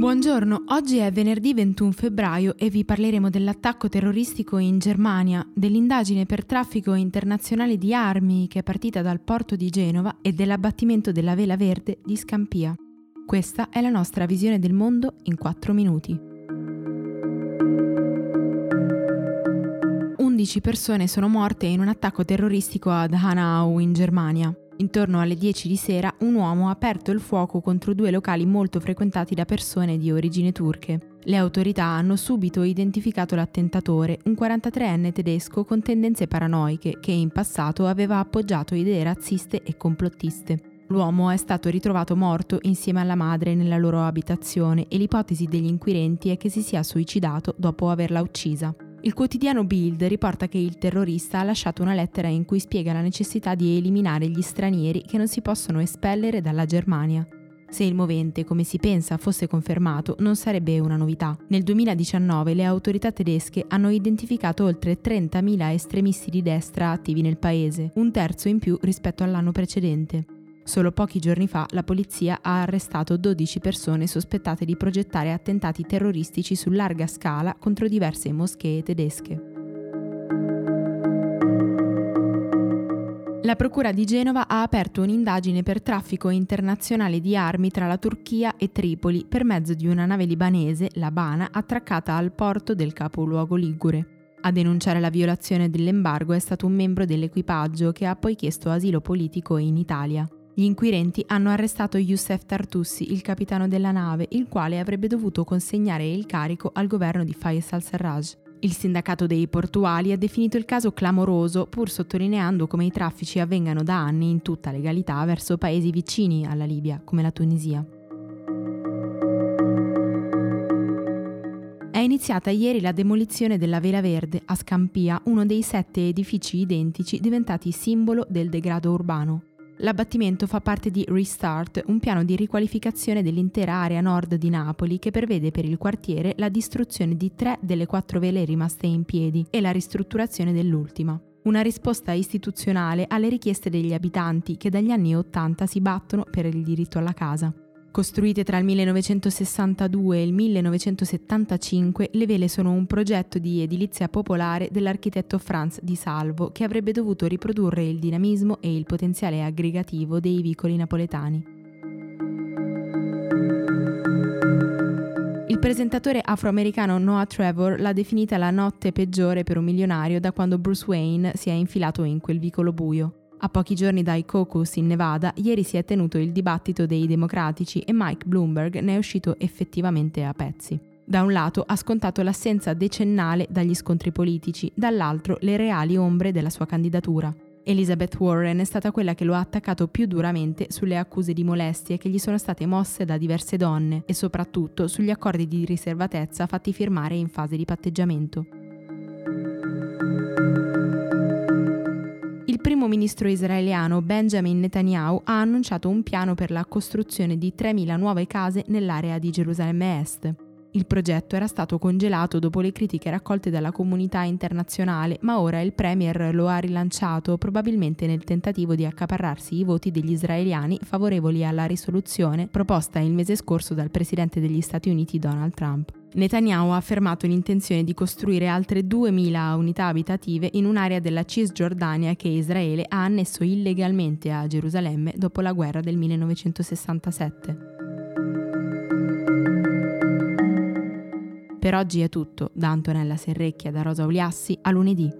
Buongiorno, oggi è venerdì 21 febbraio e vi parleremo dell'attacco terroristico in Germania, dell'indagine per traffico internazionale di armi che è partita dal porto di Genova e dell'abbattimento della vela verde di Scampia. Questa è la nostra visione del mondo in 4 minuti. 11 persone sono morte in un attacco terroristico ad Hanau in Germania. Intorno alle 10 di sera un uomo ha aperto il fuoco contro due locali molto frequentati da persone di origine turche. Le autorità hanno subito identificato l'attentatore, un 43enne tedesco con tendenze paranoiche che in passato aveva appoggiato idee razziste e complottiste. L'uomo è stato ritrovato morto insieme alla madre nella loro abitazione e l'ipotesi degli inquirenti è che si sia suicidato dopo averla uccisa. Il quotidiano Bild riporta che il terrorista ha lasciato una lettera in cui spiega la necessità di eliminare gli stranieri che non si possono espellere dalla Germania. Se il movente, come si pensa, fosse confermato, non sarebbe una novità. Nel 2019 le autorità tedesche hanno identificato oltre 30.000 estremisti di destra attivi nel paese, un terzo in più rispetto all'anno precedente. Solo pochi giorni fa la polizia ha arrestato 12 persone sospettate di progettare attentati terroristici su larga scala contro diverse moschee tedesche. La Procura di Genova ha aperto un'indagine per traffico internazionale di armi tra la Turchia e Tripoli per mezzo di una nave libanese, la Bana, attraccata al porto del capoluogo Ligure. A denunciare la violazione dell'embargo è stato un membro dell'equipaggio che ha poi chiesto asilo politico in Italia. Gli inquirenti hanno arrestato Youssef Tartussi, il capitano della nave, il quale avrebbe dovuto consegnare il carico al governo di Faisal Sarraj. Il sindacato dei portuali ha definito il caso clamoroso, pur sottolineando come i traffici avvengano da anni in tutta legalità verso paesi vicini alla Libia, come la Tunisia. È iniziata ieri la demolizione della Vela Verde a Scampia, uno dei sette edifici identici diventati simbolo del degrado urbano. L'abbattimento fa parte di Restart, un piano di riqualificazione dell'intera area nord di Napoli che prevede per il quartiere la distruzione di tre delle quattro vele rimaste in piedi e la ristrutturazione dell'ultima. Una risposta istituzionale alle richieste degli abitanti che dagli anni 80 si battono per il diritto alla casa. Costruite tra il 1962 e il 1975, le vele sono un progetto di edilizia popolare dell'architetto Franz Di Salvo che avrebbe dovuto riprodurre il dinamismo e il potenziale aggregativo dei vicoli napoletani. Il presentatore afroamericano Noah Trevor l'ha definita la notte peggiore per un milionario da quando Bruce Wayne si è infilato in quel vicolo buio. A pochi giorni dai caucus in Nevada, ieri si è tenuto il dibattito dei democratici e Mike Bloomberg ne è uscito effettivamente a pezzi. Da un lato ha scontato l'assenza decennale dagli scontri politici, dall'altro le reali ombre della sua candidatura. Elizabeth Warren è stata quella che lo ha attaccato più duramente sulle accuse di molestie che gli sono state mosse da diverse donne e soprattutto sugli accordi di riservatezza fatti firmare in fase di patteggiamento. Ministro israeliano Benjamin Netanyahu ha annunciato un piano per la costruzione di 3.000 nuove case nell'area di Gerusalemme Est. Il progetto era stato congelato dopo le critiche raccolte dalla comunità internazionale, ma ora il Premier lo ha rilanciato, probabilmente nel tentativo di accaparrarsi i voti degli israeliani favorevoli alla risoluzione proposta il mese scorso dal presidente degli Stati Uniti Donald Trump. Netanyahu ha affermato l'intenzione di costruire altre 2.000 unità abitative in un'area della Cisgiordania che Israele ha annesso illegalmente a Gerusalemme dopo la guerra del 1967. Per oggi è tutto, da Antonella Serrecchia da Rosa Uliassi a lunedì.